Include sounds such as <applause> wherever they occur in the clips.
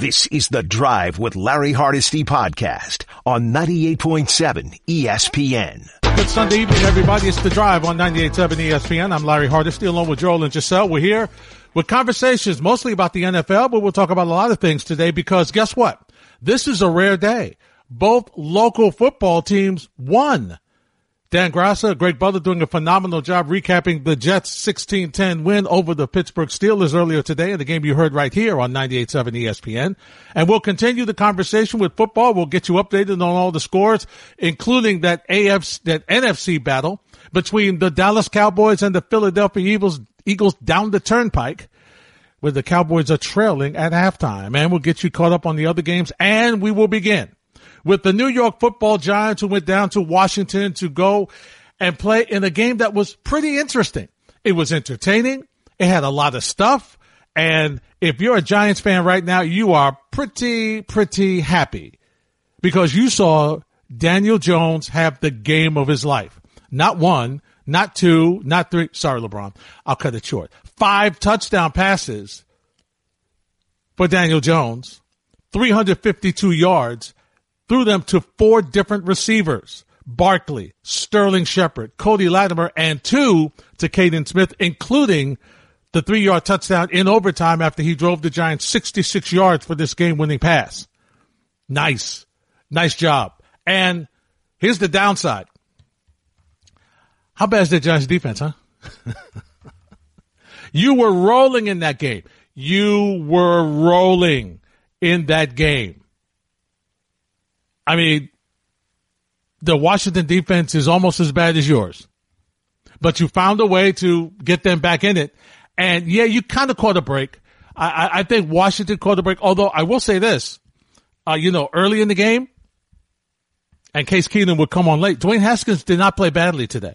This is the Drive with Larry Hardesty podcast on 98.7 ESPN. Good Sunday evening, everybody. It's the Drive on 98.7 ESPN. I'm Larry Hardesty along with Joel and Giselle. We're here with conversations mostly about the NFL, but we'll talk about a lot of things today because guess what? This is a rare day. Both local football teams won. Dan Graca, Greg Butler doing a phenomenal job recapping the Jets 16-10 win over the Pittsburgh Steelers earlier today in the game you heard right here on 98.7 ESPN. And we'll continue the conversation with football. We'll get you updated on all the scores, including that AFC, that NFC battle between the Dallas Cowboys and the Philadelphia Eagles, Eagles down the turnpike where the Cowboys are trailing at halftime. And we'll get you caught up on the other games and we will begin with the New York football giants who went down to Washington to go and play in a game that was pretty interesting. It was entertaining. It had a lot of stuff. And if you're a Giants fan right now, you are pretty, pretty happy because you saw Daniel Jones have the game of his life. Not one, not two, not three. Sorry, LeBron. I'll cut it short. Five touchdown passes for Daniel Jones, 352 yards, threw them to four different receivers. Barkley, Sterling Shepard, Cody Latimer, and two to Kaden Smith, including the three yard touchdown in overtime after he drove the Giants 66 yards for this game winning pass. Nice. Nice job. And here's the downside. How bad is the Giants defense, huh? <laughs> you were rolling in that game. You were rolling in that game. I mean, the Washington defense is almost as bad as yours, but you found a way to get them back in it. And yeah, you kind of caught a break. I, I, think Washington caught a break. Although I will say this, uh, you know, early in the game, and Case Keenum would come on late. Dwayne Haskins did not play badly today.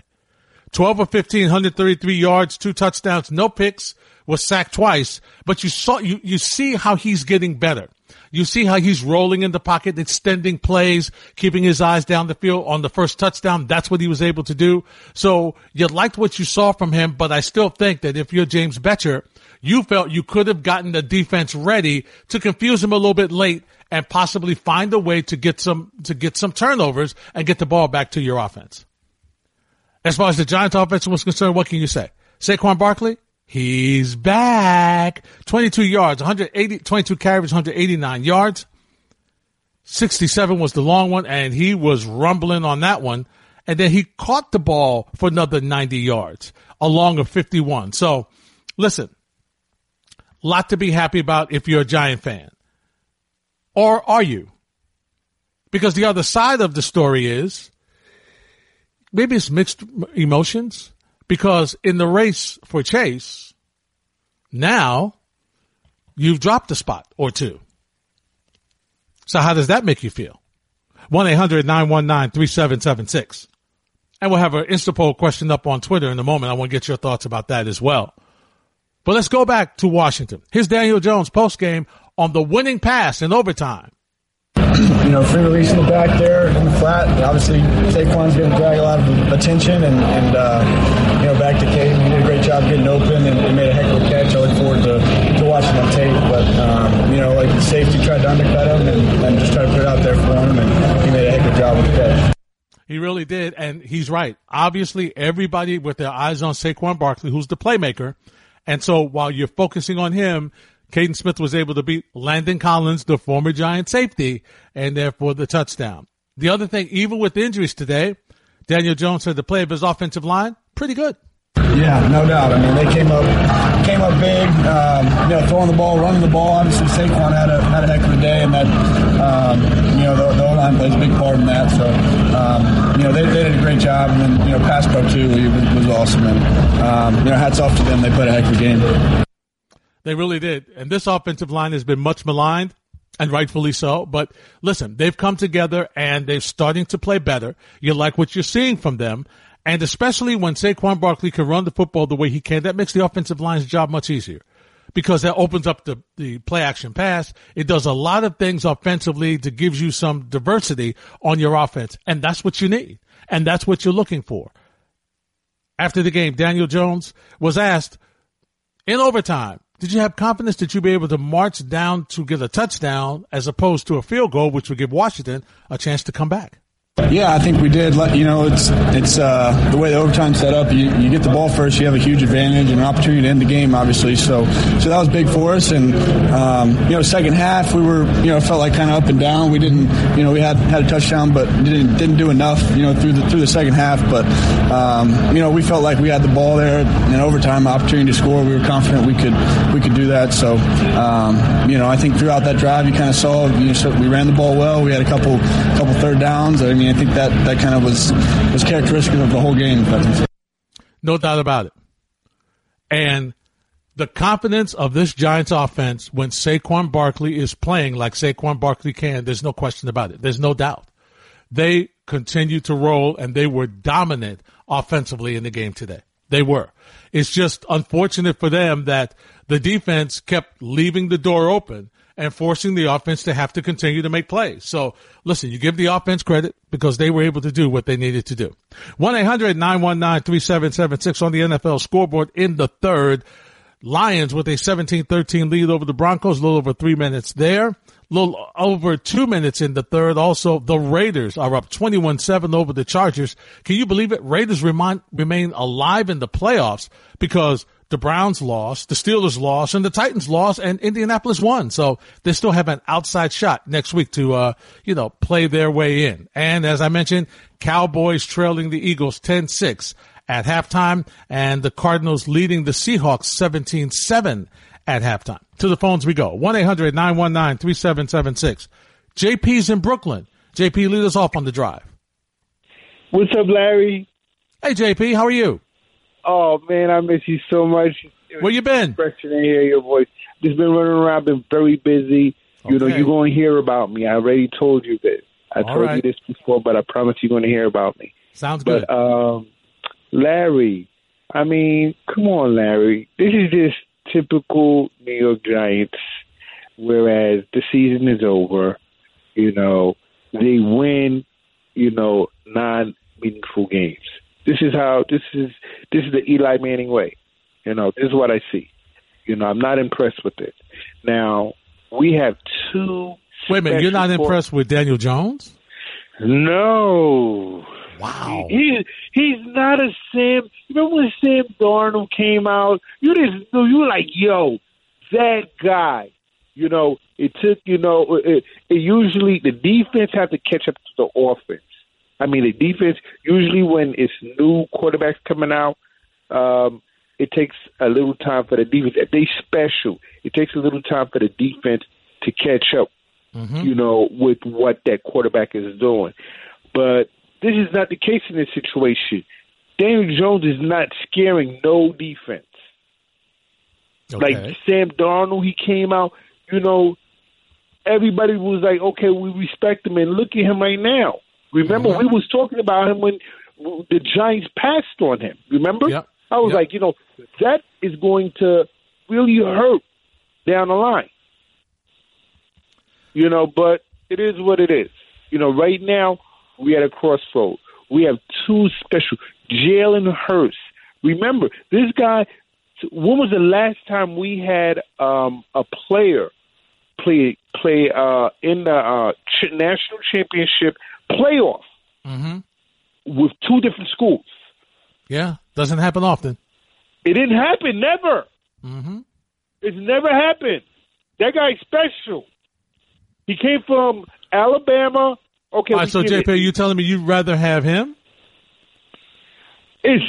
12 of 15, 133 yards, two touchdowns, no picks, was sacked twice, but you saw, you, you see how he's getting better. You see how he's rolling in the pocket, extending plays, keeping his eyes down the field on the first touchdown. That's what he was able to do. So you liked what you saw from him, but I still think that if you're James Bettcher, you felt you could have gotten the defense ready to confuse him a little bit late and possibly find a way to get some, to get some turnovers and get the ball back to your offense. As far as the Giants offense was concerned, what can you say? Saquon Barkley, He's back. 22 yards, 180, 22 carries, 189 yards. 67 was the long one and he was rumbling on that one. And then he caught the ball for another 90 yards along of 51. So listen, lot to be happy about if you're a Giant fan. Or are you? Because the other side of the story is maybe it's mixed emotions because in the race for Chase, now you've dropped a spot or two. So how does that make you feel? 1-800-919-3776. And we'll have an Instapoll question up on Twitter in a moment. I want to get your thoughts about that as well. But let's go back to Washington. Here's Daniel Jones post game on the winning pass in overtime you know, free releasing the back there in the flat. Obviously, Saquon's going to drag a lot of attention, and, and uh, you know, back to Kate. He did a great job getting open and, and, made a heck of a catch. I look forward to, to watching that tape. But um, you know, like the safety tried to undercut him and, and just tried to put it out there for him, and he made a heck of a job with the catch. He really did, and he's right. Obviously, everybody with their eyes on Saquon Barkley, who's the playmaker, and so while you're focusing on him, Kaden Smith was able to beat Landon Collins, the former Giant safety, and therefore the touchdown. The other thing, even with injuries today, Daniel Jones said the play of his offensive line, pretty good. Yeah, no doubt. I mean, they came up, came up big. Um, you know, throwing the ball, running the ball. Obviously, Saquon had a had a heck of a day, and that um, you know the, the line plays a big part in that. So um, you know, they, they did a great job, and then you know, pass pro too was, was awesome, and um, you know, hats off to them. They played a heck of a game. They really did. And this offensive line has been much maligned and rightfully so. But listen, they've come together and they're starting to play better. You like what you're seeing from them. And especially when Saquon Barkley can run the football the way he can, that makes the offensive line's job much easier because that opens up the, the play action pass. It does a lot of things offensively to gives you some diversity on your offense. And that's what you need. And that's what you're looking for. After the game, Daniel Jones was asked in overtime did you have confidence that you'd be able to march down to get a touchdown as opposed to a field goal, which would give Washington a chance to come back? Yeah, I think we did. You know, it's it's uh, the way the overtime set up. You, you get the ball first, you have a huge advantage and an opportunity to end the game, obviously. So so that was big for us. And um, you know, second half we were you know felt like kind of up and down. We didn't you know we had had a touchdown, but didn't didn't do enough you know through the through the second half. But um, you know we felt like we had the ball there in overtime, opportunity to score. We were confident we could we could do that. So um, you know I think throughout that drive you kind of saw you know so we ran the ball well. We had a couple couple third downs. I mean I think that that kind of was was characteristic of the whole game. No doubt about it. And the confidence of this Giants offense when Saquon Barkley is playing like Saquon Barkley can, there's no question about it. There's no doubt. They continue to roll and they were dominant offensively in the game today. They were. It's just unfortunate for them that the defense kept leaving the door open and forcing the offense to have to continue to make plays. So listen, you give the offense credit because they were able to do what they needed to do. 1-800-919-3776 on the NFL scoreboard in the third. Lions with a 17-13 lead over the Broncos, a little over three minutes there. A little over two minutes in the third. Also, the Raiders are up 21-7 over the Chargers. Can you believe it? Raiders remain, remain alive in the playoffs because the Browns lost, the Steelers lost, and the Titans lost, and Indianapolis won. So they still have an outside shot next week to, uh, you know, play their way in. And as I mentioned, Cowboys trailing the Eagles 10-6 at halftime, and the Cardinals leading the Seahawks 17-7 at halftime. To the phones we go. 1-800-919-3776. JP's in Brooklyn. JP, lead us off on the drive. What's up, Larry? Hey, JP, how are you? Oh man, I miss you so much. Where you been? Refreshing to hear your voice. Just been running around, been very busy. You know, you're going to hear about me. I already told you this. I All told right. you this before, but I promise you're going to hear about me. Sounds good. Um, Larry, I mean, come on, Larry. This is just typical New York Giants. Whereas the season is over, you know, they win, you know, non-meaningful games. This is how this is. This is the Eli Manning way. You know, this is what I see. You know, I'm not impressed with it. Now we have two. Wait a minute, you're not impressed with Daniel Jones? No. Wow. He he's not a Sam. You remember when Sam Darnold came out? You just knew you were like, yo, that guy. You know, it took you know it, it usually the defense have to catch up to the offense. I mean, the defense usually when it's new quarterbacks coming out, um, it takes a little time for the defense. If they special, it takes a little time for the defense to catch up. You know, with what that quarterback is doing. But this is not the case in this situation. Daniel Jones is not scaring no defense. Like Sam Darnold, he came out, you know, everybody was like, okay, we respect him, and look at him right now. Remember, we was talking about him when the Giants passed on him. Remember? Yep. I was Yep. like, you know, that is going to really hurt down the line. You know, but it is what it is. You know, right now we at a crossroad. We have two special. Jalen Hurts. Remember, this guy. When was the last time we had um, a player play play uh, in the uh, ch- national championship playoff hmm with two different schools? Yeah, doesn't happen often. It didn't happen. Never. hmm It's never happened. That guy's special. He came from Alabama. Okay, All right, so JP, it. you telling me you'd rather have him? It's,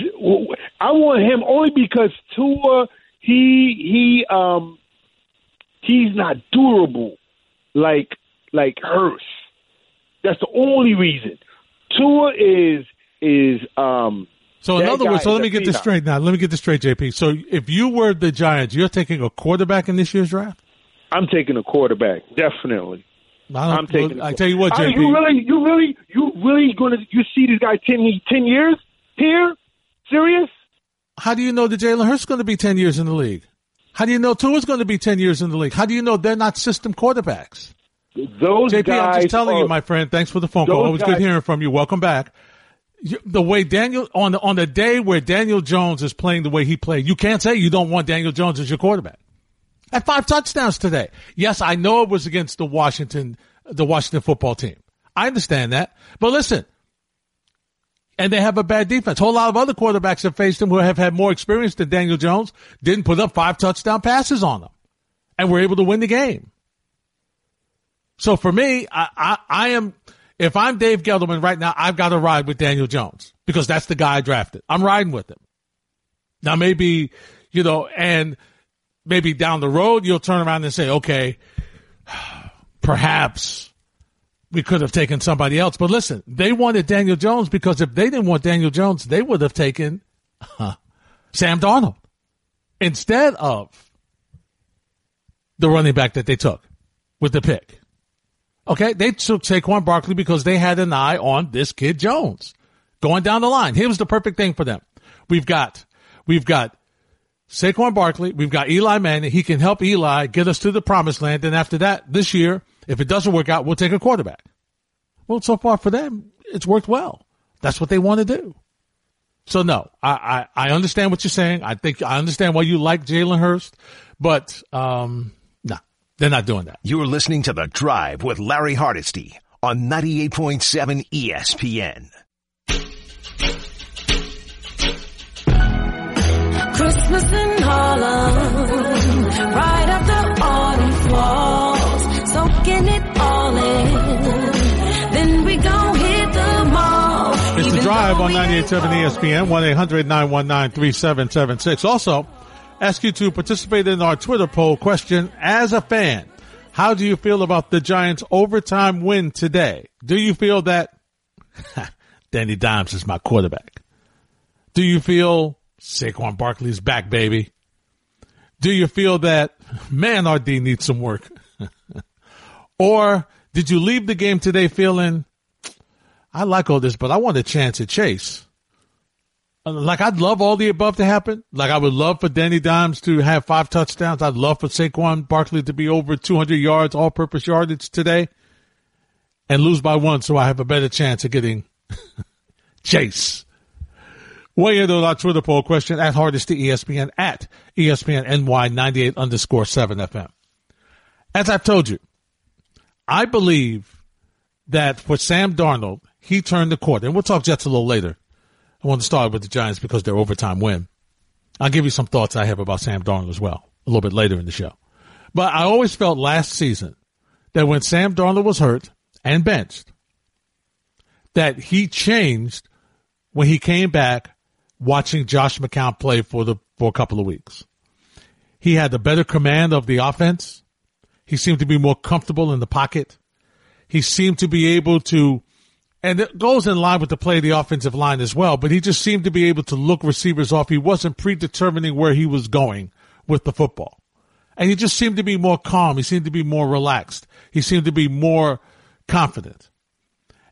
I want him only because Tua he he um he's not durable like like Hurts. That's the only reason. Tua is is um So in other words, so let me get this straight now. Let me get this straight, JP. So if you were the Giants, you're taking a quarterback in this year's draft? I'm taking a quarterback definitely. I I'm taking. I tell you what, Are JP. you really, you really, you really going to you see this guy 10, 10 years here? Serious? How do you know that Jalen Hurts is going to be 10 years in the league? How do you know Tua's going to be 10 years in the league? How do you know they're not system quarterbacks? Those JP, guys. I'm just telling are, you, my friend. Thanks for the phone call. Always good hearing from you. Welcome back. You- The way Daniel on the on the day where Daniel Jones is playing the way he played, you can't say you don't want Daniel Jones as your quarterback. At five touchdowns today. Yes, I know it was against the Washington, the Washington football team. I understand that. But listen, and they have a bad defense. A whole lot of other quarterbacks have faced him who have had more experience than Daniel Jones, didn't put up five touchdown passes on them, and were able to win the game. So for me, I, I, I am, if I'm Dave Gettleman right now, I've got to ride with Daniel Jones because that's the guy I drafted. I'm riding with him. Now maybe, you know, and maybe down the road, you'll turn around and say, okay, <sighs> perhaps we could have taken somebody else. But listen, they wanted Daniel Jones because if they didn't want Daniel Jones, they would have taken Sam Darnold instead of the running back that they took with the pick. Okay, they took Saquon Barkley because they had an eye on this kid Jones going down the line. He was the perfect thing for them. We've got, we've got Saquon Barkley. We've got Eli Manning. He can help Eli get us to the promised land. And after that, this year, if it doesn't work out, we'll take a quarterback. Well, so far for them, it's worked well. That's what they want to do. So no, I, I, I understand what you're saying. I think I understand why you like Jalen Hurts, but, um, they're not doing that. You're listening to The Drive with Larry Hardesty on 98.7 ESPN. Christmas in Harlem, right after autumn falls, soaking it all in. Then we gon' hit the mall. It's the drive on 98.7 ESPN, 1-800-919-3776. Also, ask you to participate in our Twitter poll question. As a fan, how do you feel about the Giants overtime win today? Do you feel that <laughs> Danny Dimes is my quarterback? Do you feel Saquon Barkley's back, baby? Do you feel that, man, RD needs some work? <laughs> or did you leave the game today feeling, I like all this, but I want a chance at Chase? Like I'd love all the above to happen. Like I would love for Danny Dimes to have five touchdowns. I'd love for Saquon Barkley to be over 200 yards, all purpose yardage today and lose by one. So I have a better chance of getting <laughs> Chase. Weigh in on our Twitter poll question at Hardesty ESPN at ESPN NY 98 underscore 7 FM. As I've told you, I believe that for Sam Darnold, he turned the corner. And we'll talk Jets a little later. I want to start with the Giants because their overtime win. I'll give you some thoughts I have about Sam Darnold as well a little bit later in the show. But I always felt last season that when Sam Darnold was hurt and benched, that he changed when he came back watching Josh McCown play for the for a couple of weeks. He had a better command of the offense. He seemed to be more comfortable in the pocket. He seemed to be able to and it goes in line with the play of the offensive line as well, but he just seemed to be able to look receivers off. He wasn't predetermining where he was going with the football. And he just seemed to be more calm. He seemed to be more relaxed. He seemed to be more confident.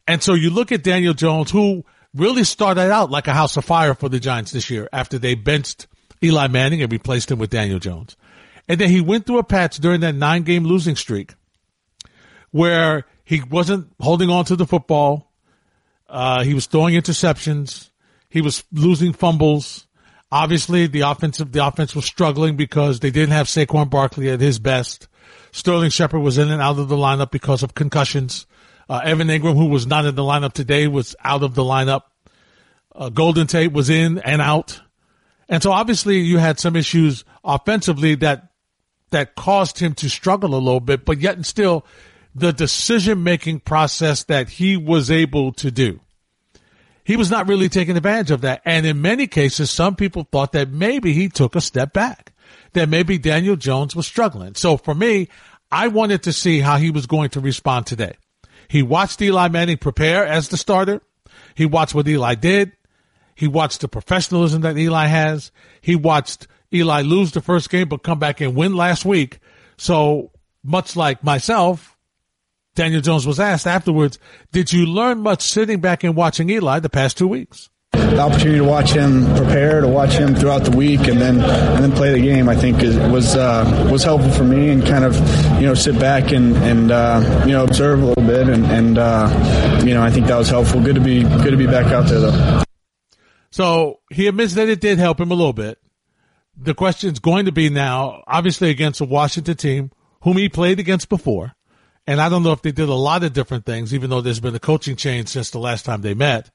And so you look at Daniel Jones, who really started out like a house of fire for the Giants this year after they benched Eli Manning and replaced him with Daniel Jones. And then he went through a patch during that nine game losing streak where he wasn't holding on to the football. Uh, he was throwing interceptions. He was losing fumbles. Obviously, the offensive the offense was struggling because they didn't have Saquon Barkley at his best. Sterling Shepard was in and out of the lineup because of concussions. Uh, Evan Engram, who was not in the lineup today, was out of the lineup. Uh, Golden Tate was in and out, and so obviously you had some issues offensively that that caused him to struggle a little bit. But yet and still, the decision making process that he was able to do he was not really taking advantage of that. And in many cases, some people thought that maybe he took a step back, that maybe Daniel Jones was struggling. So for me, I wanted to see how he was going to respond today. He watched Eli Manning prepare as the starter. He watched what Eli did. He watched the professionalism that Eli has. He watched Eli lose the first game, but come back and win last week. So much like myself, Daniel Jones was asked afterwards, did you learn much sitting back and watching Eli the past two weeks? The opportunity to watch him prepare, to watch him throughout the week, and then and then play the game, I think is, was uh, was helpful for me, and kind of you know sit back and and uh, you know observe a little bit, and and uh, you know I think that was helpful. Good to be good to be back out there though. So he admits that it did help him a little bit, the question is going to be now, obviously against a Washington team whom he played against before. And I don't know if they did a lot of different things, even though there's been a coaching change since the last time they met.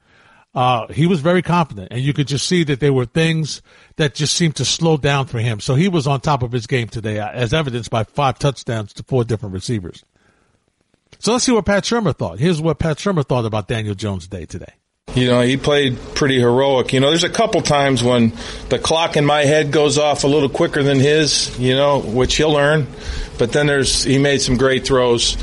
Uh, he was very confident and you could just see that there were things that just seemed to slow down for him. So he was on top of his game today, uh, as evidenced by five touchdowns to four different receivers. So let's see what Pat Shurmur thought. Here's what Pat Shurmur thought about Daniel Jones' day today. You know, he played pretty heroic. You know, there's a couple times when the clock in my head goes off a little quicker than his, you know, which he'll learn. But then there's, he made some great throws.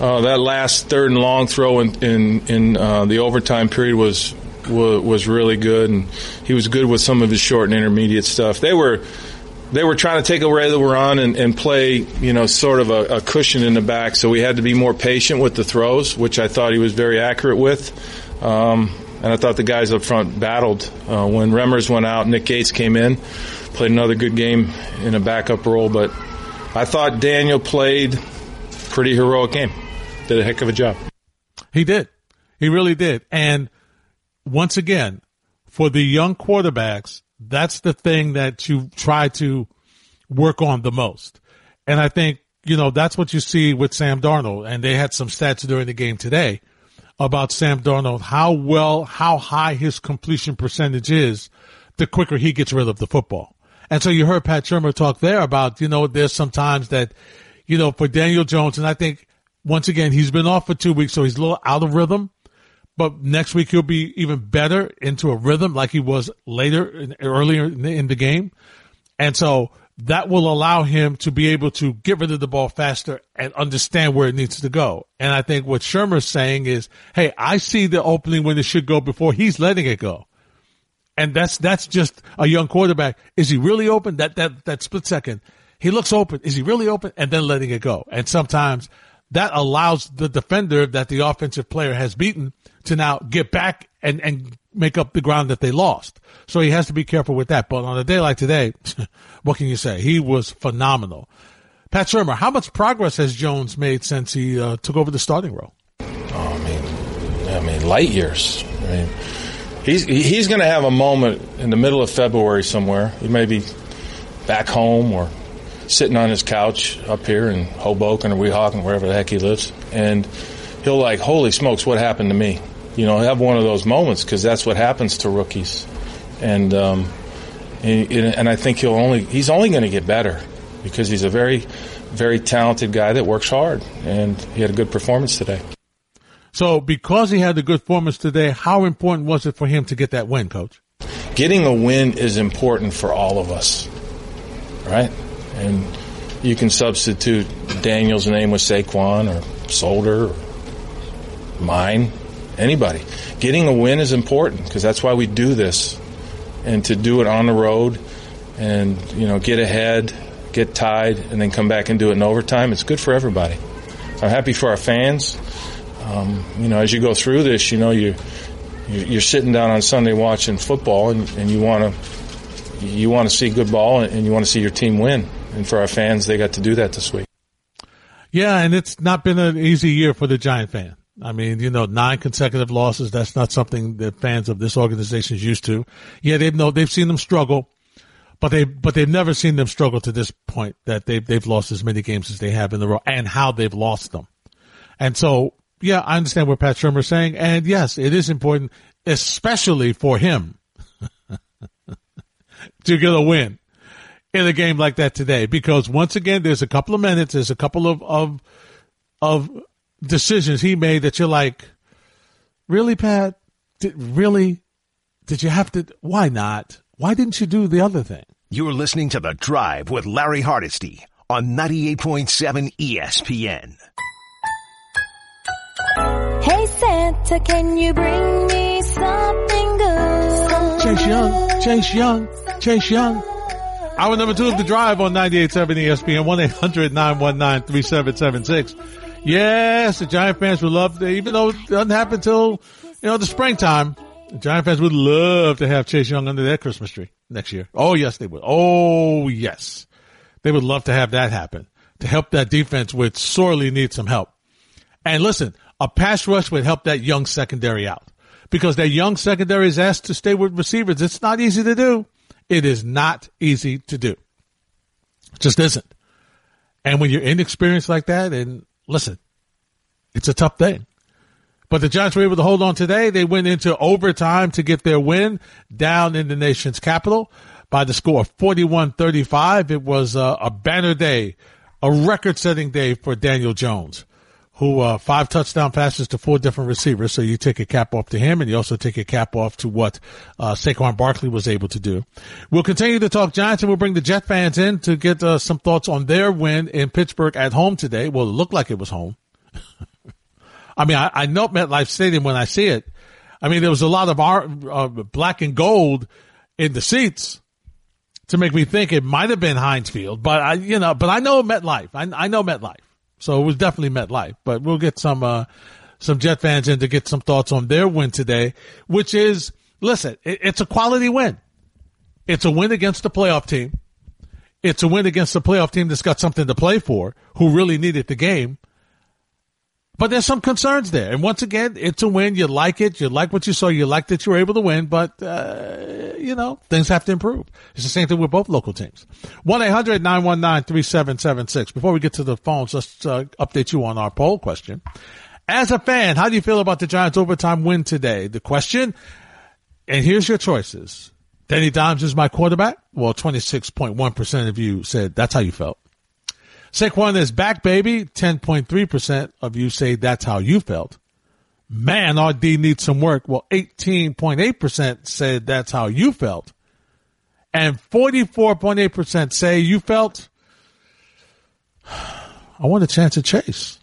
Uh, that last third and long throw in, in, in uh, the overtime period was, was, was really good. And he was good with some of his short and intermediate stuff. They were, they were trying to take away the run and, and play, you know, sort of a, a, cushion in the back. So we had to be more patient with the throws, which I thought he was very accurate with. Um, and I thought the guys up front battled. Uh, when Remmers went out, Nick Gates came in, played another good game in a backup role. But I thought Daniel played pretty heroic game. Did a heck of a job. He did. He really did. And once again, for the young quarterbacks, that's the thing that you try to work on the most. And I think, you know, that's what you see with Sam Darnold. And they had some stats during the game today about Sam Darnold, how well, how high his completion percentage is, the quicker he gets rid of the football. And so you heard Pat Shurmur talk there about, you know, there's sometimes that, you know, for Daniel Jones, and I think once again, he's been off for two weeks, so he's a little out of rhythm. But next week he'll be even better into a rhythm like he was later, in, earlier in the game. And so that will allow him to be able to get rid of the ball faster and understand where it needs to go. And I think what Shurmur's saying is, Hey, I see the opening when it should go before he's letting it go. And that's, that's just a young quarterback. Is he really open? That, that, that split second. He looks open. Is he really open? And then letting it go. And sometimes that allows the defender that the offensive player has beaten to now get back and, and make up the ground that they lost. So he has to be careful with that. But on a day like today, <laughs> what can you say? He was phenomenal. Pat Shurmur, how much progress has Jones made since he uh, took over the starting role? Oh, I mean, I mean, light years. I mean, he's he's going to have a moment in the middle of February somewhere. He may be back home or sitting on his couch up here in Hoboken or Weehawken, wherever the heck he lives, and he'll like, holy smokes, what happened to me? You know, have one of those moments because that's what happens to rookies, and um, and, and I think he'll only he's only going to get better because he's a very very talented guy that works hard, and he had a good performance today. So, because he had a good performance today, how important was it for him to get that win, Coach? Getting a win is important for all of us, right? And you can substitute Daniel's name with Saquon or Solder, or mine, anybody. Getting a win is important because that's why we do this, and to do it on the road, and you know, get ahead, get tied, and then come back and do it in overtime. It's good for everybody. I'm happy for our fans. Um, you know, as you go through this, you know you you're sitting down on Sunday watching football, and, and you want to you want to see good ball, and you want to see your team win. And for our fans, they got to do that this week. Yeah, and it's not been an easy year for the Giant fan. I mean, you know, nine consecutive losses, that's not something that fans of this organization is used to. Yeah, they've know they've seen them struggle, but they but they've never seen them struggle to this point that they've they've lost as many games as they have in the row and how they've lost them. And so, yeah, I understand what Pat Shurmur is saying, and yes, it is important, especially for him, <laughs> to get a win in a game like that today because once again, there's a couple of minutes, there's a couple of, of, of decisions he made that you're like, really, Pat? Did, really? Did you have to? Why not? Why didn't you do the other thing? You're listening to The Drive with Larry Hardesty on 98.7 ESPN. Hey Santa, can you bring me something good? Chase Young, Chase Young, Chase Young. Hour number two of the drive on 98.7 ESPN, 1-800-919-3776. Yes, the Giant fans would love to, even though it doesn't happen till, you know, the springtime, the Giant fans would love to have Chase Young under their Christmas tree next year. Oh, yes, they would. Oh, yes. They would love to have that happen to help that defense which sorely needs some help. And listen, a pass rush would help that young secondary out because that young secondary is asked to stay with receivers. It's not easy to do. It is not easy to do. It just isn't. And when you're inexperienced like that, and listen, it's a tough thing. But the Giants were able to hold on today. They went into overtime to get their win down in the nation's capital by the score of 41-35. It was a, a banner day, a record-setting day for Daniel Jones, who uh, five touchdown passes to four different receivers. So you take a cap off to him, and you also take a cap off to what uh, Saquon Barkley was able to do. We'll continue to talk Giants, and we'll bring the Jet fans in to get uh, some thoughts on their win in Pittsburgh at home today. Well, it looked like it was home. <laughs> I mean, I, I know MetLife Stadium when I see it. I mean, there was a lot of art, uh, black and gold in the seats to make me think it might have been Heinz Field, but I, you know, but I know MetLife. I, I know MetLife. So it was definitely MetLife, but we'll get some, uh, some Jet fans in to get some thoughts on their win today, which is, listen, it, it's a quality win. It's a win against the playoff team. It's a win against the playoff team that's got something to play for, who really needed the game. But there's some concerns there. And once again, it's a win. You like it. You like what you saw. You like that you were able to win, but, uh, you know, things have to improve. It's the same thing with both local teams. 1-800-919-3776. Before we get to the phones, let's uh, update you on our poll question. As a fan, how do you feel about the Giants overtime win today? The question, and here's your choices. Danny Dimes is my quarterback. Well, 26.1% of you said that's how you felt. Saquon is back, baby. 10.3% of you say that's how you felt. Man, RD needs some work. Well, 18.8% said that's how you felt. And 44.8% say you felt, <sighs> I want a chance to chase.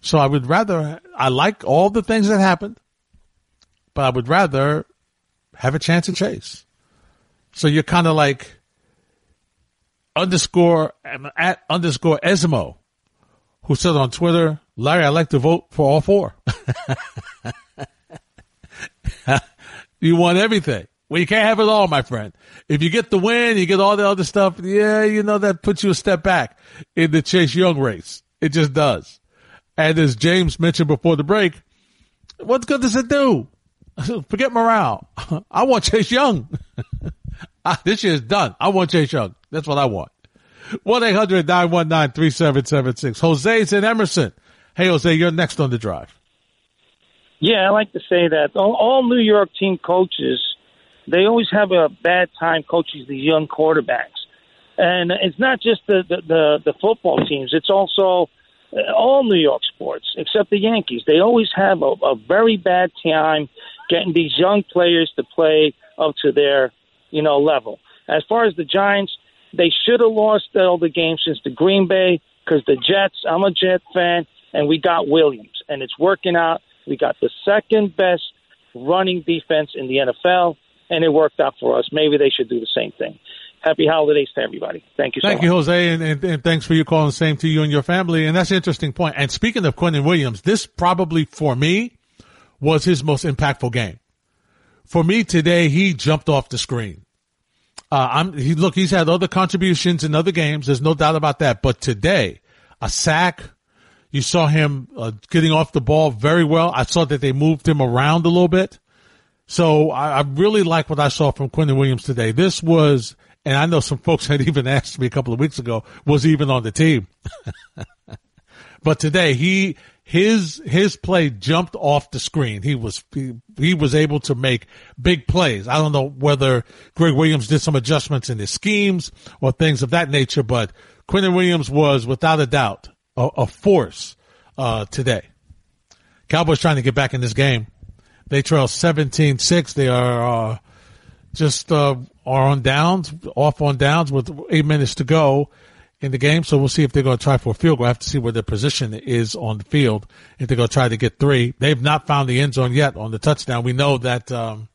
So I would rather, I like all the things that happened, but I would rather have a chance to chase. So you're kind of like, underscore at underscore Esmo, who said on Twitter, Larry, I'd like to vote for all four. <laughs> you want everything. Well, you can't have it all, my friend. If you get the win, you get all the other stuff. Yeah, you know, that puts you a step back in the Chase Young race. It just does. And as James mentioned before the break, what good does it do? <laughs> Forget morale. <laughs> I want Chase Young. Ah, this year's done. I want Chase Young. That's what I want. 1-800-919-3776. Jose's in Emerson. Hey, Jose, you're next on the drive. Yeah, I like to say that all, all New York team coaches, they always have a bad time coaching these young quarterbacks. And it's not just the, the, the, the football teams. It's also uh, all New York sports, except the Yankees. They always have a, a very bad time getting these young players to play up to their you know, level. As far as the Giants, they should have lost all the games since the Green Bay because the Jets, I'm a Jet fan, and we got Williams, and it's working out. We got the second best running defense in the NFL, and it worked out for us. Maybe they should do the same thing. Happy holidays to everybody. Thank you so Thank much. you, Jose, and, and, and thanks for your call and same to you and your family. And that's an interesting point. And speaking of Quinnen Williams, this probably for me was his most impactful game. For me today, he jumped off the screen. Uh, I'm, he, look, he's had other contributions in other games. There's no doubt about that. But today, a sack, you saw him uh, getting off the ball very well. I saw that they moved him around a little bit. So I, I really like what I saw from Quinnen Williams today. This was, and I know some folks <laughs> had even asked me a couple of weeks ago, was even on the team? <laughs> but today he, his his play jumped off the screen. He was he, he, was able to make big plays. I don't know whether Gregg Williams did some adjustments in his schemes or things of that nature, but Quinnen Williams was without a doubt a, a force uh, today. Cowboys trying to get back in this game. They trail 17-6. They are uh, just uh, are on downs, off on downs with eight minutes to go in the game. So we'll see if they're going to try for a field goal. I have to see where their position is on the field. If they're going to try to get three, they've not found the end zone yet on the touchdown. We know that, um,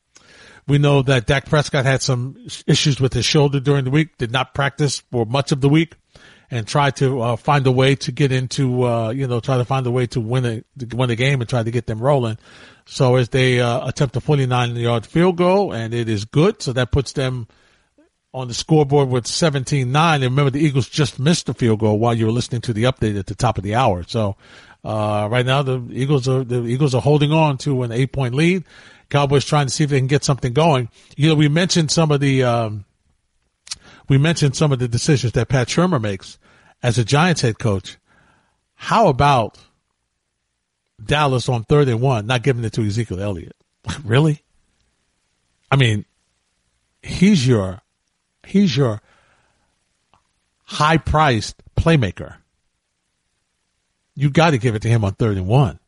we know that Dak Prescott had some issues with his shoulder during the week, did not practice for much of the week and tried to uh, find a way to get into, uh, you know, try to find a way to win a, to win the game and try to get them rolling. So as they, uh, attempt a 49 yard field goal and it is good. So that puts them, on the scoreboard with 17-9. And remember, the Eagles just missed the field goal while you were listening to the update at the top of the hour. So, uh, right now the Eagles are, the Eagles are holding on to an eight point lead. Cowboys trying to see if they can get something going. You know, we mentioned some of the, um, we mentioned some of the decisions that Pat Shurmur makes as a Giants head coach. How about Dallas on third and one, not giving it to Ezekiel Elliott? <laughs> really? I mean, he's your, he's your high priced playmaker. You got to give it to him on third and one.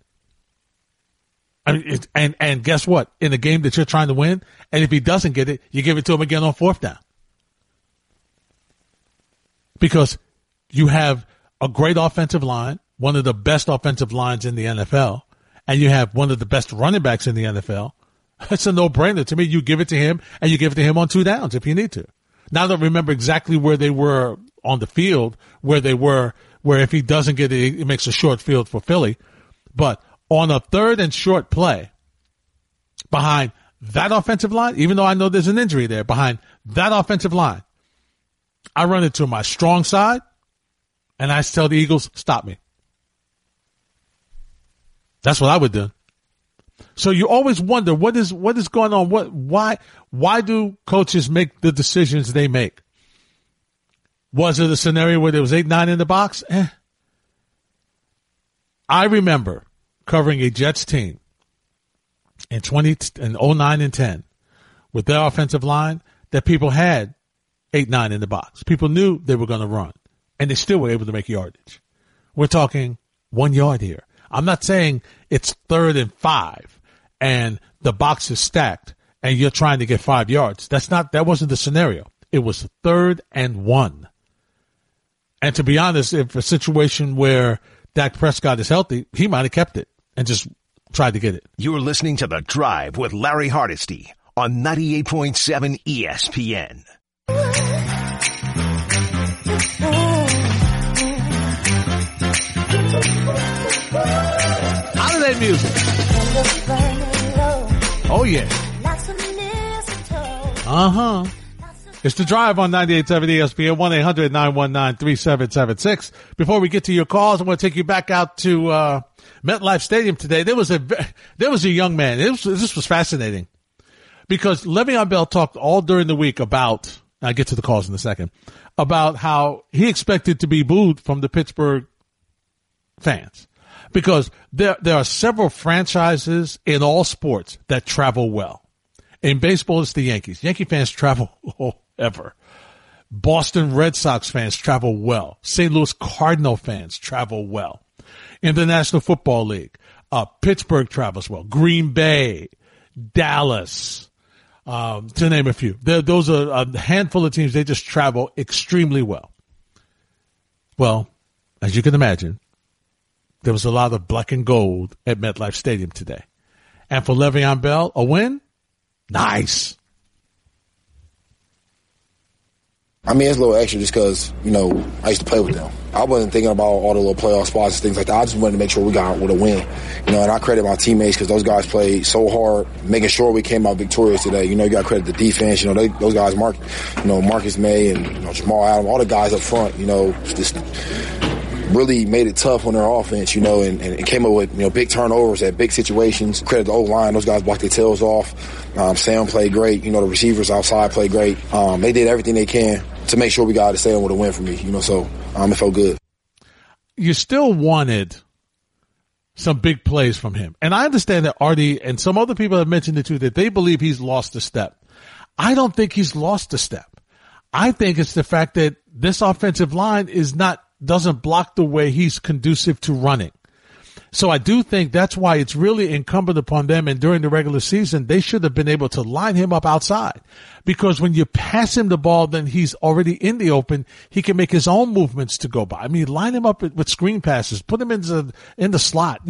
I mean, and and guess what? In the game that you're trying to win, and if he doesn't get it, you give it to him again on fourth down because you have a great offensive line, one of the best offensive lines in the NFL, and you have one of the best running backs in the NFL. It's <laughs> a no-brainer to me. You give it to him, and you give it to him on two downs if you need to. Now I don't remember exactly where they were on the field, where they were, where if he doesn't get it, it makes a short field for Philly. But on a third and short play behind that offensive line, even though I know there's an injury there, behind that offensive line, I run into my strong side and I tell the Eagles, stop me. That's what I would do. So you always wonder what is what is going on. What why why do coaches make the decisions they make? Was it a scenario where there was eight nine in the box? Eh. I remember covering a Jets team in twenty in 09 and ten with their offensive line that people had eight, nine in the box. People knew they were going to run and they still were able to make yardage. We're talking one yard here. I'm not saying it's third and five and the box is stacked and you're trying to get five yards. That's not, that wasn't the scenario. It was third and one. And to be honest, if a situation where Dak Prescott is healthy, he might have kept it and just tried to get it. You're listening to The Drive with Larry Hardesty on 98.7 ESPN. Music. Oh yeah. Uh huh. It's the drive on 98.7 ESPN, 1-800-919-3776. Before we get to your calls, I want to take you back out to, uh, MetLife Stadium today. There was a, there was a young man. Was, this was fascinating because Le'Veon Bell talked all during the week about, I'll get to the calls in a second, about how he expected to be booed from the Pittsburgh fans because there, there are several franchises in all sports that travel well. In baseball, it's the Yankees. Yankee fans travel <laughs> ever. Boston Red Sox fans travel well. St. Louis Cardinal fans travel well. In the National Football League, uh, Pittsburgh travels well. Green Bay, Dallas, um, to name a few. They're, those are a handful of teams. They just travel extremely well. Well, as you can imagine, there was a lot of black and gold at MetLife Stadium today. And for Le'Veon Bell, a win? Nice. I mean, it's a little extra just because, you know, I used to play with them. I wasn't thinking about all the little playoff spots and things like that. I just wanted to make sure we got out with a win. You know, and I credit my teammates because those guys played so hard, making sure we came out victorious today. You know, you got to credit the defense. You know, they, those guys, Mark, you know, Marcus Maye and you know, Jamal Adams, all the guys up front, you know, just really made it tough on their offense, you know, and, and came up with, you know, big turnovers at big situations. Credit the O-line. Those guys blocked their tails off. Um, Sam played great. You know, the receivers outside played great. Um, they did everything they can to make sure we got to stay with a win for me, you know, so um, it felt good. You still wanted some big plays from him. And I understand that Artie and some other people have mentioned it too, that they believe he's lost a step. I don't think he's lost a step. I think it's the fact that this offensive line is not doesn't block the way he's conducive to running. So I do think that's why it's really incumbent upon them. And during the regular season, they should have been able to line him up outside because when you pass him the ball, then he's already in the open. He can make his own movements to go by. I mean, line him up with screen passes, put him into in the slot.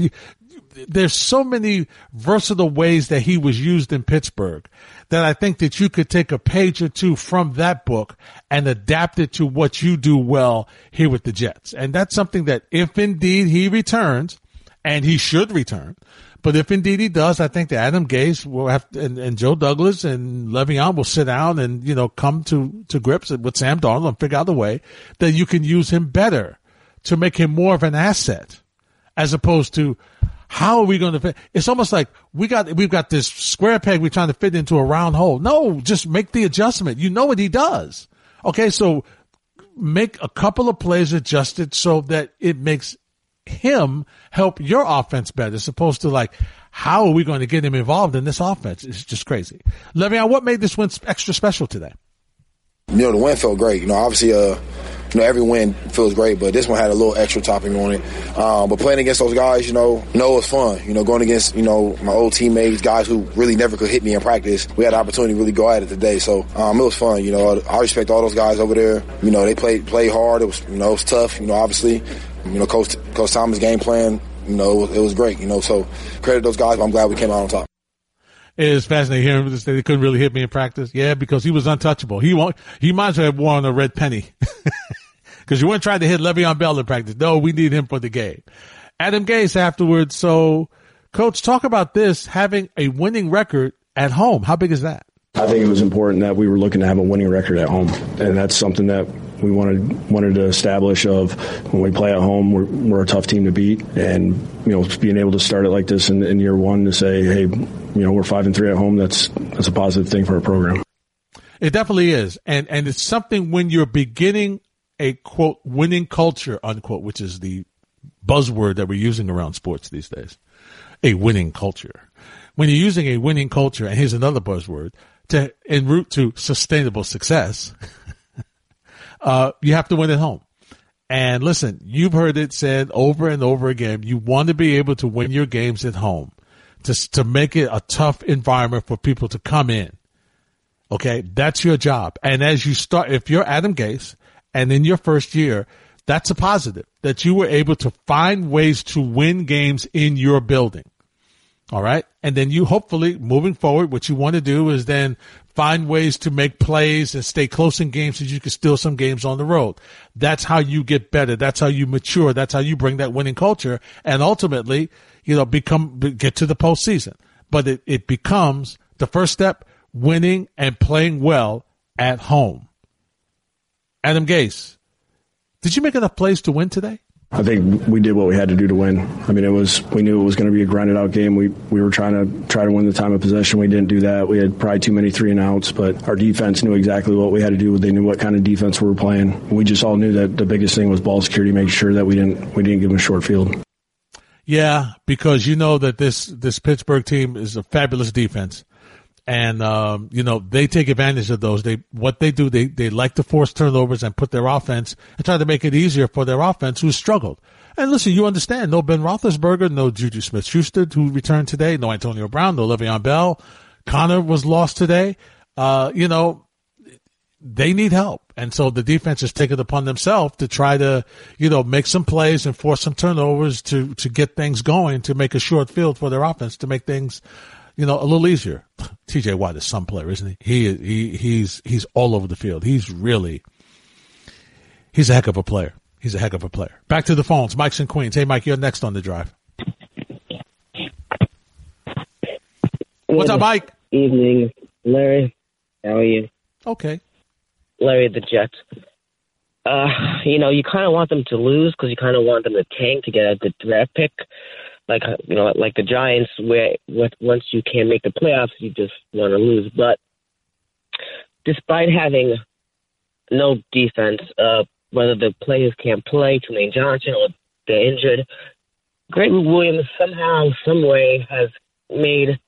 There's so many versatile ways that he was used in Pittsburgh that I think that you could take a page or two from that book and adapt it to what you do well here with the Jets. And that's something that if indeed he returns, and he should return, but if indeed he does, I think that Adam Gase will have to, and, and, Joe Douglas and Le'Veon will sit down and you know come to to grips with Sam Darnold and figure out a way that you can use him better to make him more of an asset, as opposed to how are we going to fit? It's almost like we got, we've got this square peg we're trying to fit into a round hole. No, just make the adjustment. You know what he does. Okay, so make a couple of plays adjusted so that it makes him help your offense better, as opposed to like, how are we going to get him involved in this offense? It's just crazy. Le'Veon, what made this win extra special today? You know, the win felt great. You know, obviously, uh, you know, every win feels great, but this one had a little extra topping on it. Um, but playing against those guys, you know, no, it's fun. You know, going against, you know, my old teammates, guys who really never could hit me in practice. We had the opportunity to really go at it today. So, um, it was fun. You know, I respect all those guys over there. You know, they played, played hard. It was, you know, it was tough, you know, obviously. You know, Coach, Coach Thomas' game plan, you know, it was, it was great, you know, so credit those guys, I'm glad we came out on top. It is fascinating hearing him say they couldn't really hit me in practice. Yeah, because he was untouchable. He won't, he might as well have worn a red penny. <laughs> Cause you weren't trying to hit Le'Veon Bell in practice. No, we need him for the game. Adam Gase afterwards. So coach, talk about this having a winning record at home. How big is that? I think it was important that we were looking to have a winning record at home. And that's something that we wanted wanted to establish of when we play at home, we're, we're a tough team to beat, and you know being able to start it like this in, in year one to say, hey, you know we're five and three at home, that's that's a positive thing for our program. It definitely is, and and it's something when you're beginning a quote winning culture unquote, which is the buzzword that we're using around sports these days, a winning culture. When you're using a winning culture, and here's another buzzword to en route to sustainable success. <laughs> uh, you have to win at home. And listen, you've heard it said over and over again. You want to be able to win your games at home to, to make it a tough environment for people to come in. Okay. That's your job. And as you start, if you're Adam Gase and in your first year, that's a positive that you were able to find ways to win games in your building. All right. And then you hopefully moving forward, what you want to do is then find ways to make plays and stay close in games so you can steal some games on the road. That's how you get better. That's how you mature. That's how you bring that winning culture and ultimately, you know, become, get to the postseason. But it, it becomes the first step, winning and playing well at home. Adam Gase, did you make enough plays to win today? I think we did what we had to do to win. I mean, it was we knew it was going to be a grinded out game. We we were trying to try to win the time of possession. We didn't do that. We had probably too many three and outs, but our defense knew exactly what we had to do. They knew what kind of defense we were playing. We just all knew that the biggest thing was ball security, making sure that we didn't we didn't give them a short field. Yeah, because you know that this this Pittsburgh team is a fabulous defense and um, you know they take advantage of those. They what they do they they like to force turnovers and put their offense and try to make it easier for their offense who struggled. And listen, you understand no Ben Roethlisberger, no Juju Smith Schuster who returned today, no Antonio Brown, no Le'Veon Bell. Conner was lost today. Uh, you know they need help, and so the defense has taken it upon themselves to try to you know make some plays and force some turnovers to to get things going to make a short field for their offense to make things you know, a little easier. <laughs> TJ Watt is some player, isn't he? He he he's he's all over the field. He's really he's a heck of a player. He's a heck of a player. Back to the phones. Mike's in Queens. Hey, Mike, you're next on the drive. What's up, Mike? Evening, Larry. How are you? Okay. Larry, the Jets. Uh, you know, you kind of want them to lose because you kind of want them to tank to get a good draft pick like you know like the Giants, where once you can't make the playoffs, you just want to lose. But despite having no defense, uh, whether the players can't play, Trumaine Johnson, or they're injured, Gregg Williams somehow, some way has made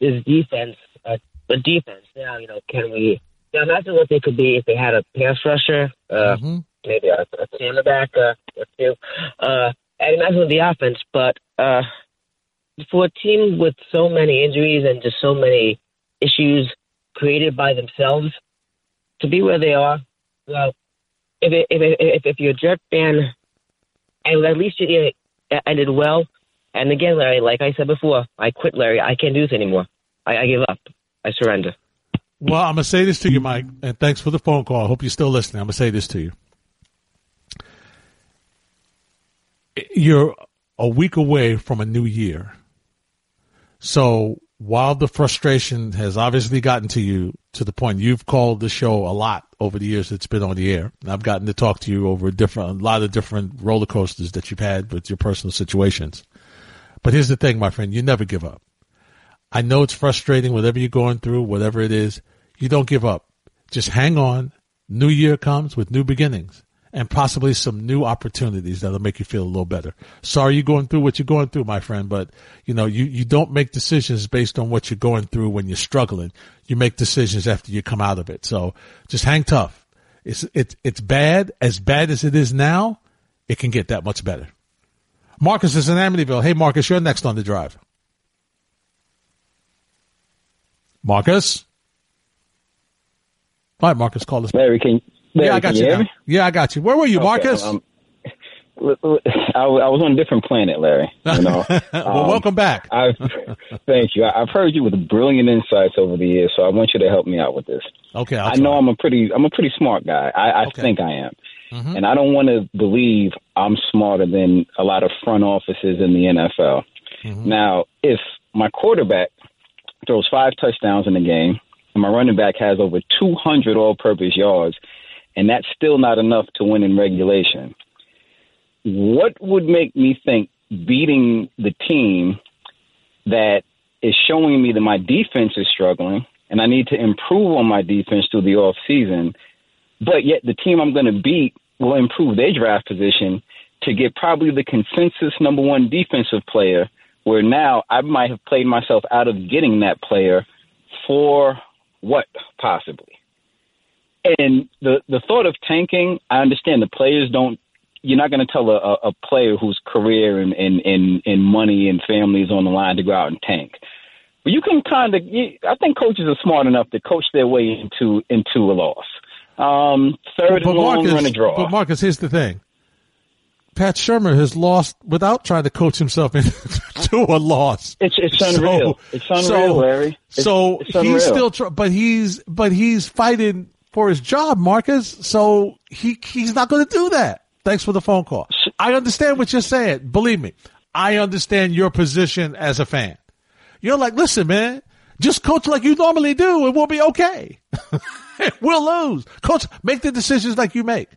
this defense a, a defense. Now, you know, can we? Now, imagine what they could be if they had a pass rusher, uh, mm-hmm. maybe a, a cornerback uh, or two. Uh, and imagine the offense, but uh, for a team with so many injuries and just so many issues created by themselves to be where they are, well, if it, if it, if, if you're a Jet fan, at least it ended well. And again, Larry, like I said before, I quit, Larry. I can't do this anymore. I, I give up. I surrender. Well, I'm gonna say this to you, Mike, and thanks for the phone call. I hope you're still listening. I'm gonna say this to you. You're a week away from a new year. So while the frustration has obviously gotten to you to the point you've called the show a lot over the years it's been on the air, I've gotten to talk to you over different, a lot of different roller coasters that you've had with your personal situations. But here's the thing, my friend, you never give up. I know it's frustrating, whatever you're going through, whatever it is, you don't give up. Just hang on New year comes with new beginnings and possibly some new opportunities that'll make you feel a little better. Sorry you're going through what you're going through, my friend, but you know, you, you don't make decisions based on what you're going through when you're struggling. You make decisions after you come out of it. So just hang tough. It's, it's, it's bad. As bad as it is now, it can get that much better. Marcus is in Amityville. Hey, Marcus, you're next on the drive. Marcus? All right, Marcus, call us. Larry, can, Larry, yeah, I got you. you hear now. me? Yeah, I got you. Where were you, Okay, Marcus? um, <laughs> I, I was on a different planet, Larry. You <laughs> know. well, Um, welcome back. <laughs> I've, thank you. I- I've heard you with brilliant insights over the years, so I want you to help me out with this. Okay, I'll I know I'm a pretty, I'm a pretty smart guy. I, I Okay. think I am, Mhm. and I don't want to believe I'm smarter than a lot of front offices in the NFL. Mm-hmm. Now, if my quarterback throws five touchdowns in the game, and my running back has over 200 all-purpose yards, and that's still not enough to win in regulation, what would make me think beating the team that is showing me that my defense is struggling and I need to improve on my defense through the off season, but yet the team I'm going to beat will improve their draft position to get probably the consensus number one defensive player, where now I might have played myself out of getting that player for what possibly. And the the thought of tanking, I understand the players don't. You're not going to tell a, a, player whose career and, and, and, and money and family is on the line to go out and tank. But you can kind of. I think coaches are smart enough to coach their way into into a loss. Um, third and long, run a draw. but Marcus, here's the thing. Pat Shurmur has lost without trying to coach himself <laughs> into a loss. It's it's unreal. it's unreal, so, Larry. It's, so it's he's still, tr- but he's, but he's fighting for his job, Marcus. So he he's not going to do that. Thanks for the phone call. I understand what you're saying. Believe me, I understand your position as a fan. You're like, listen, man, just coach like you normally do, and we'll be okay. <laughs> we'll lose. Coach, make the decisions like you make.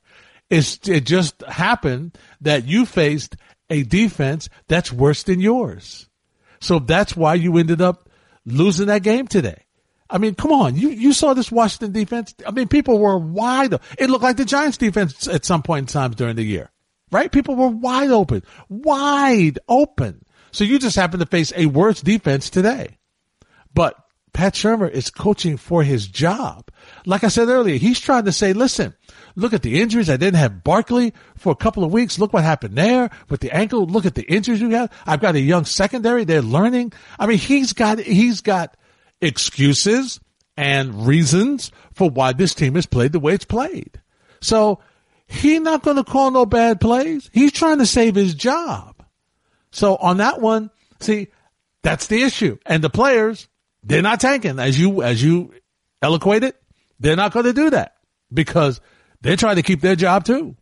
It's, it just happened that you faced a defense that's worse than yours. So that's why you ended up losing that game today. I mean, come on. You, you saw this Washington defense. I mean, people were wide. It looked like the Giants defense at some point in time during the year, right? People were wide open, wide open. So you just happen to face a worse defense today. But Pat Shurmur is coaching for his job. Like I said earlier, he's trying to say, listen, look at the injuries. I didn't have Barkley for a couple of weeks. Look what happened there with the ankle. Look at the injuries we have. I've got a young secondary. They're learning. I mean, he's got, he's got excuses and reasons for why this team has played the way it's played. So he's not going to call no bad plays. He's trying to save his job. So on that one, see, that's the issue. And the players, they're not tanking as you, as you eloquated. They're not going to do that because they're trying to keep their job too.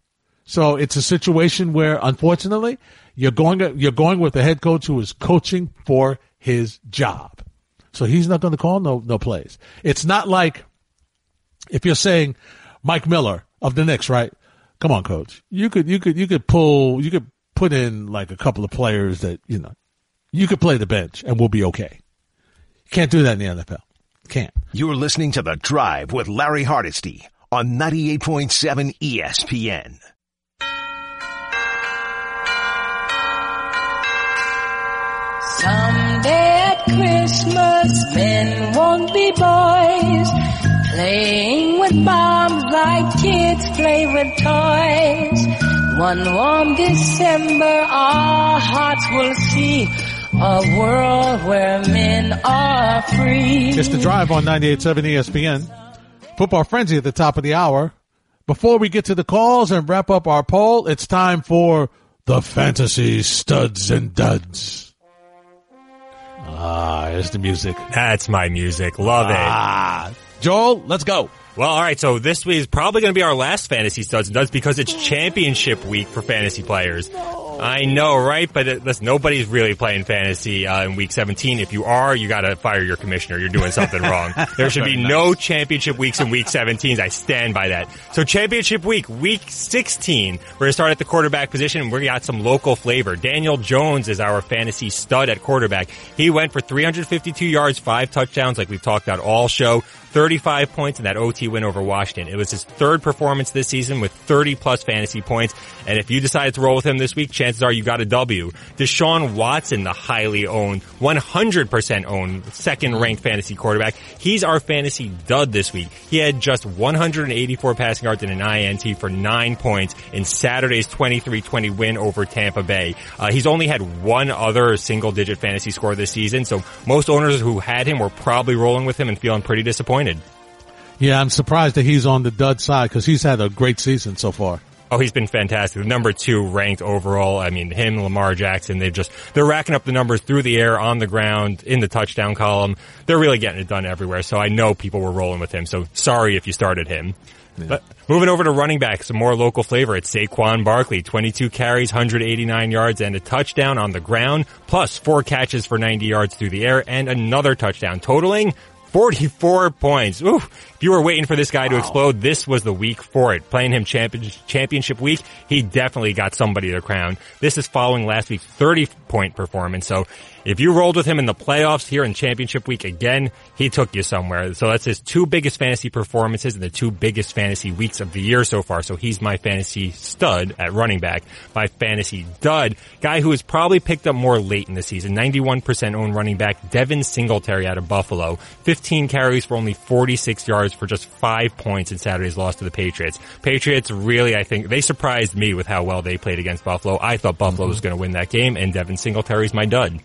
So it's a situation where unfortunately you're going, you're going with a head coach who is coaching for his job. So he's not going to call no, no plays. It's not like if you're saying Mike Miller of the Knicks, right? Come on, coach. You could, you could, you could pull, you could put in like a couple of players that, you know, you could play the bench and we'll be okay. Can't do that in the NFL. Can't. You're listening to The Drive with Larry Hardesty on 98.7 ESPN. Christmas, men won't be boys, playing with bombs like kids play with toys. One warm December, our hearts will see a world where men are free. It's the drive on 98.7 ESPN. Football frenzy at the top of the hour. Before we get to the calls and wrap up our poll, it's time for the fantasy studs and duds. Ah, here's the music. That's my music. Love it. Ah, Joel, let's go. Well, all right. So this week is probably going to be our last fantasy studs and duds because it's championship week for fantasy players. I know, right? But it, listen, nobody's really playing fantasy uh, in week 17. If you are, you got to fire your commissioner. You're doing something <laughs> wrong. There should be no championship weeks in week 17. I stand by that. So championship week, week 16, we're going to start at the quarterback position and we got some local flavor. Daniel Jones is our fantasy stud at quarterback. He went for 352 yards, five touchdowns like we've talked about all show. 35 points in that OT win over Washington. It was his third performance this season with 30 plus fantasy points. And if you decided to roll with him this week, chances are you got a W. Deshaun Watson, the highly owned, 100% owned, second ranked fantasy quarterback. He's our fantasy dud this week. He had just 184 passing yards and an INT for nine points in Saturday's 23-20 win over Tampa Bay. Uh, he's only had one other single digit fantasy score this season. So most owners who had him were probably rolling with him and feeling pretty disappointed. Yeah, I'm surprised that he's on the dud side because he's had a great season so far. Oh, he's been fantastic. Number two ranked overall. I mean, him, Lamar Jackson, they've just, they're racking up the numbers through the air, on the ground, in the touchdown column. They're really getting it done everywhere. So I know people were rolling with him. So sorry if you started him. But moving over to running back, some more local flavor. It's Saquon Barkley, 22 carries, 189 yards, and a touchdown on the ground, plus four catches for 90 yards through the air, and another touchdown, totaling 44 points. Ooh, if you were waiting for this guy to explode, this was the week for it. Playing him champion, championship week, he definitely got somebody the crown. This is following last week's 30 point performance. So if you rolled with him in the playoffs here in championship week again, he took you somewhere. So that's his two biggest fantasy performances and the two biggest fantasy weeks of the year so far. So he's my fantasy stud at running back. My fantasy dud, guy who was probably picked up more late in the season, 91% owned running back, Devin Singletary out of Buffalo. 15 carries for only 46 yards for just five points in Saturday's loss to the Patriots. Patriots really, I think, they surprised me with how well they played against Buffalo. I thought Buffalo was going to win that game and Devin Singletary's my dud.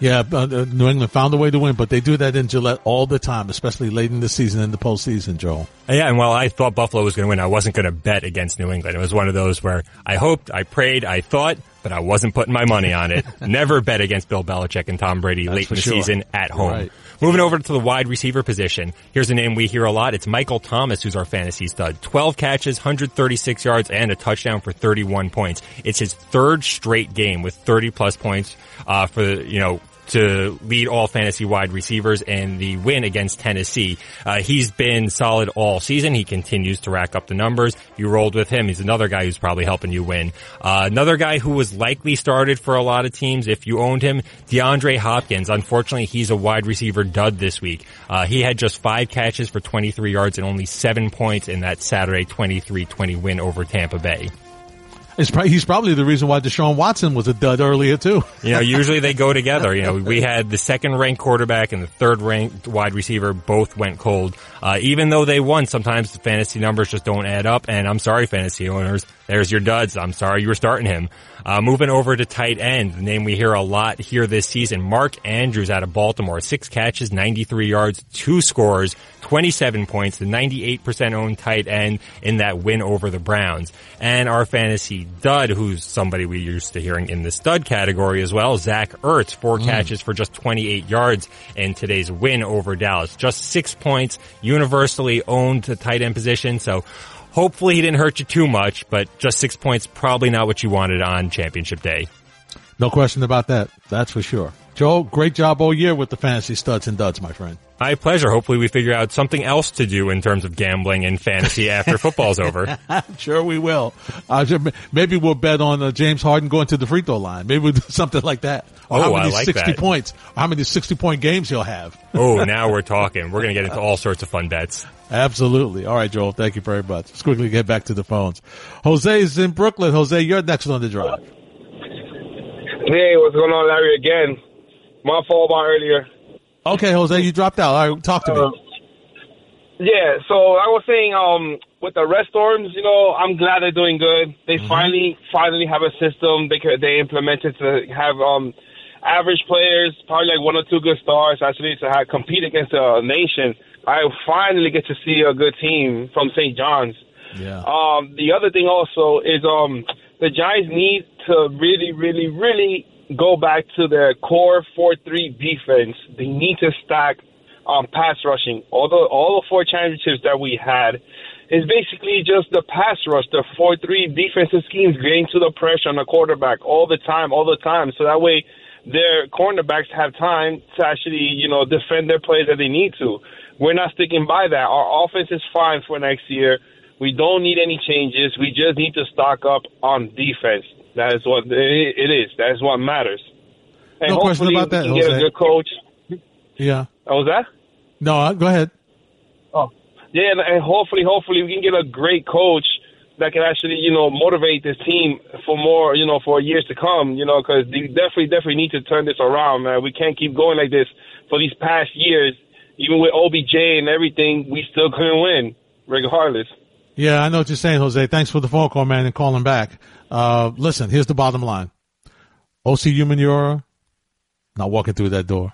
Yeah, uh, uh, New England found a way to win, but they do that in Gillette all the time, especially late in the season and the postseason, Joel. Yeah, and while I thought Buffalo was going to win, I wasn't going to bet against New England. It was one of those where I hoped, I prayed, I thought, but I wasn't putting my money on it. <laughs> Never bet against Bill Belichick and Tom Brady That's late in the sure. season at home. Right. Moving over to the wide receiver position. Here's a name we hear a lot. It's Michael Thomas, who's our fantasy stud. 12 catches, 136 yards, and a touchdown for 31 points. It's his third straight game with 30 plus points, uh, for, you know, to lead all fantasy wide receivers and the win against Tennessee. Uh, he's been solid all season. He continues to rack up the numbers. You rolled with him. He's another guy who's probably helping you win. Uh, another guy who was likely started for a lot of teams if you owned him, DeAndre Hopkins. Unfortunately, he's a wide receiver dud this week. Uh, he had just five catches for 23 yards and only seven points in that Saturday 23-20 win over Tampa Bay. It's probably, he's probably the reason why Deshaun Watson was a dud earlier too. <laughs> You know, usually they go together. You know, we had the second ranked quarterback and the third ranked wide receiver both went cold. Uh, even though they won, sometimes the fantasy numbers just don't add up. And I'm sorry, fantasy owners. There's your duds. I'm sorry you were starting him. Uh, moving over to tight end, the name we hear a lot here this season, Mark Andrews out of Baltimore. Six catches, 93 yards, two scores, 27 points, the 98% owned tight end in that win over the Browns. And our fantasy dud, who's somebody we used to hearing in the stud category as well, Zach Ertz, four Mm. catches for just 28 yards in today's win over Dallas. Just six points, universally owned the tight end position. So hopefully he didn't hurt you too much, but just six points, probably not what you wanted on championship day. No question about that. That's for sure. Joel, great job all year with the fantasy studs and duds, my friend. My pleasure. Hopefully we figure out something else to do in terms of gambling and fantasy after <laughs> football's over. I'm sure we will. Uh, maybe we'll bet on uh, James Harden going to the free throw line. Maybe we'll do <laughs> something like that. Or Oh, how I many like 60 that. points, how many 60 point games he'll have. Oh, <laughs> now we're talking. We're going to get into all sorts of fun bets. Absolutely. All right, Joel. Thank you very much. Let's quickly get back to the phones. Jose is in Brooklyn. Jose, you're next on the drive. Hey, what's going on, Larry? Again, my fault about earlier. Okay, Jose, you dropped out. All right, talk to me. Uh, Yeah, so I was saying, um, with the Red Storms, you know, I'm glad they're doing good. They finally, finally have a system they could, they implemented to have um, average players, probably like one or two good stars, actually to have compete against a nation. I finally get to see a good team from St. John's. Yeah. Um, the other thing also is um, the Giants need to really, really, really go back to their core four-three defense. They need to stack um, pass rushing. All the all the four championships that we had, is basically just the pass rush, the 4-3 defensive schemes getting to the pressure on the quarterback all the time, all the time. So that way their cornerbacks have time to actually, you know, defend their plays that they need to. We're not sticking by that. Our offense is fine for next year. We don't need any changes. We just need to stock up on defense. That is what it is. That is what matters. And No question about that, we get a Jose. good coach. Yeah. Oh, was that? No, uh, go ahead. Oh, yeah, and, and hopefully, hopefully, we can get a great coach that can actually, you know, motivate this team for more, you know, for years to come. You know, because they definitely, definitely need to turn this around, man. We can't keep going like this for these past years. Even with OBJ and everything, we still couldn't win, regardless. Yeah, I know what you're saying, Jose. Thanks for the phone call, man, and calling back. Uh, listen, here's the bottom line. Osi Umenyiora, not walking through that door.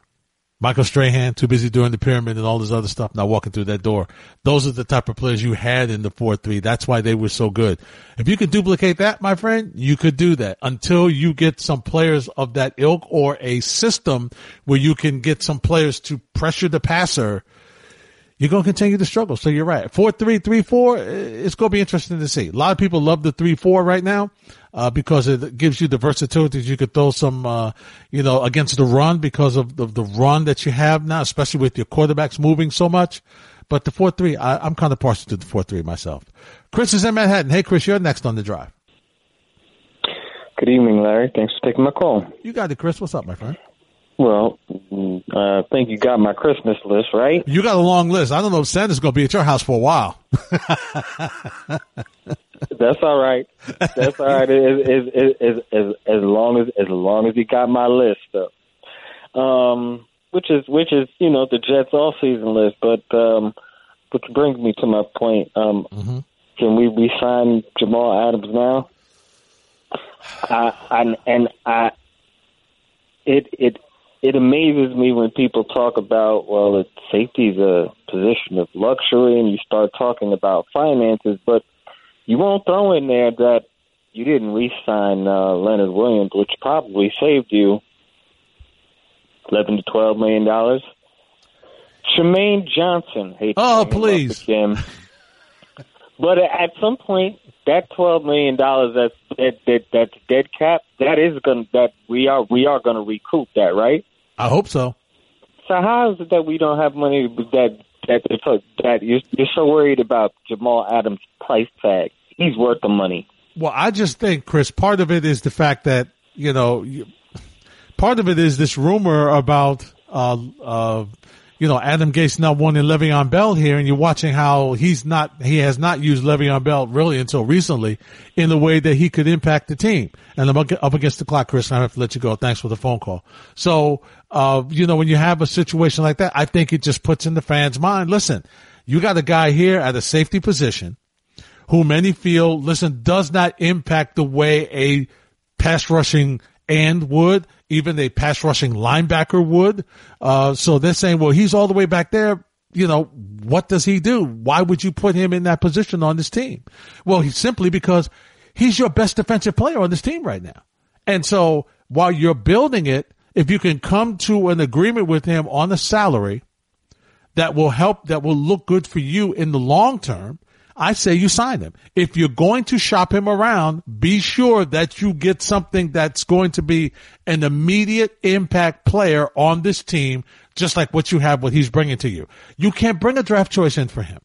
Michael Strahan, too busy doing the pyramid and all this other stuff, not walking through that door. Those are the type of players you had in the 4-3. That's why they were so good. If you could duplicate that, my friend, you could do that until you get some players of that ilk or a system where you can get some players to pressure the passer you're going to continue to struggle. So you're right. Four, three, three, four. eh, It's going to be interesting to see. A lot of people love the three, four right now, uh, because it gives you the versatility. You could throw some, uh, you know, against the run because of the, the run that you have now, especially with your quarterbacks moving so much. But the four, three, I, I'm kind of partial to the four, three myself. Chris is in Manhattan. Hey, Chris, you're next on the drive. Good evening, Larry. Thanks for taking my call. You got it, Chris. What's up, my friend? Well, mm, uh, I think you got my Christmas list, right? You got a long list. I don't know if Santa's going to be at your house for a while. <laughs> That's all right. That's all right. As, as, as, as, as long as as long as you got my list up, um, which is which is you know the Jets all season list. But um, which brings me to my point. Um, Can we re-sign Jamal Adams now? I, I and I it it it amazes me when people talk about well, it, safety's a position of luxury, and you start talking about finances, but you won't throw in there that you didn't re-sign uh, Leonard Williams, which probably saved you eleven to twelve million dollars. Trumaine Johnson. Hate Oh, bring him please. <laughs> But at some point, that twelve million dollars that's that, that that's dead cap. That is going to that we are we are going to recoup that, right? I hope so. So how is it that we don't have money that that that you're, you're so worried about Jamal Adams' price tag? He's worth the money. Well, I just think, Chris, part of it is the fact that, you know, you, part of it is this rumor about, uh, uh, you know, Adam Gase not wanting Le'Veon Bell here, and you're watching how he's not, he has not used Le'Veon Bell really until recently in the way that he could impact the team. And I'm up against the clock, Chris, and I have to let you go. Thanks for the phone call. So, uh, you know, when you have a situation like that, I think it just puts in the fans' mind, listen, you got a guy here at a safety position who many feel, listen, does not impact the way a pass rushing and would, even a pass rushing linebacker would. Uh, so they're saying, well, he's all the way back there. You know, what does he do? Why would you put him in that position on this team? Well, he's simply because he's your best defensive player on this team right now. And so while you're building it, if you can come to an agreement with him on a salary that will help, that will look good for you in the long term, I say you sign him. If you're going to shop him around, be sure that you get something that's going to be an immediate impact player on this team, just like what you have, what he's bringing to you. You can't bring a draft choice in for him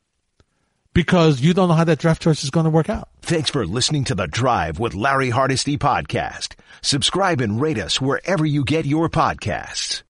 because you don't know how that draft choice is going to work out. Thanks for listening to the Drive with Larry Hardesty podcast. Subscribe and rate us wherever you get your podcasts.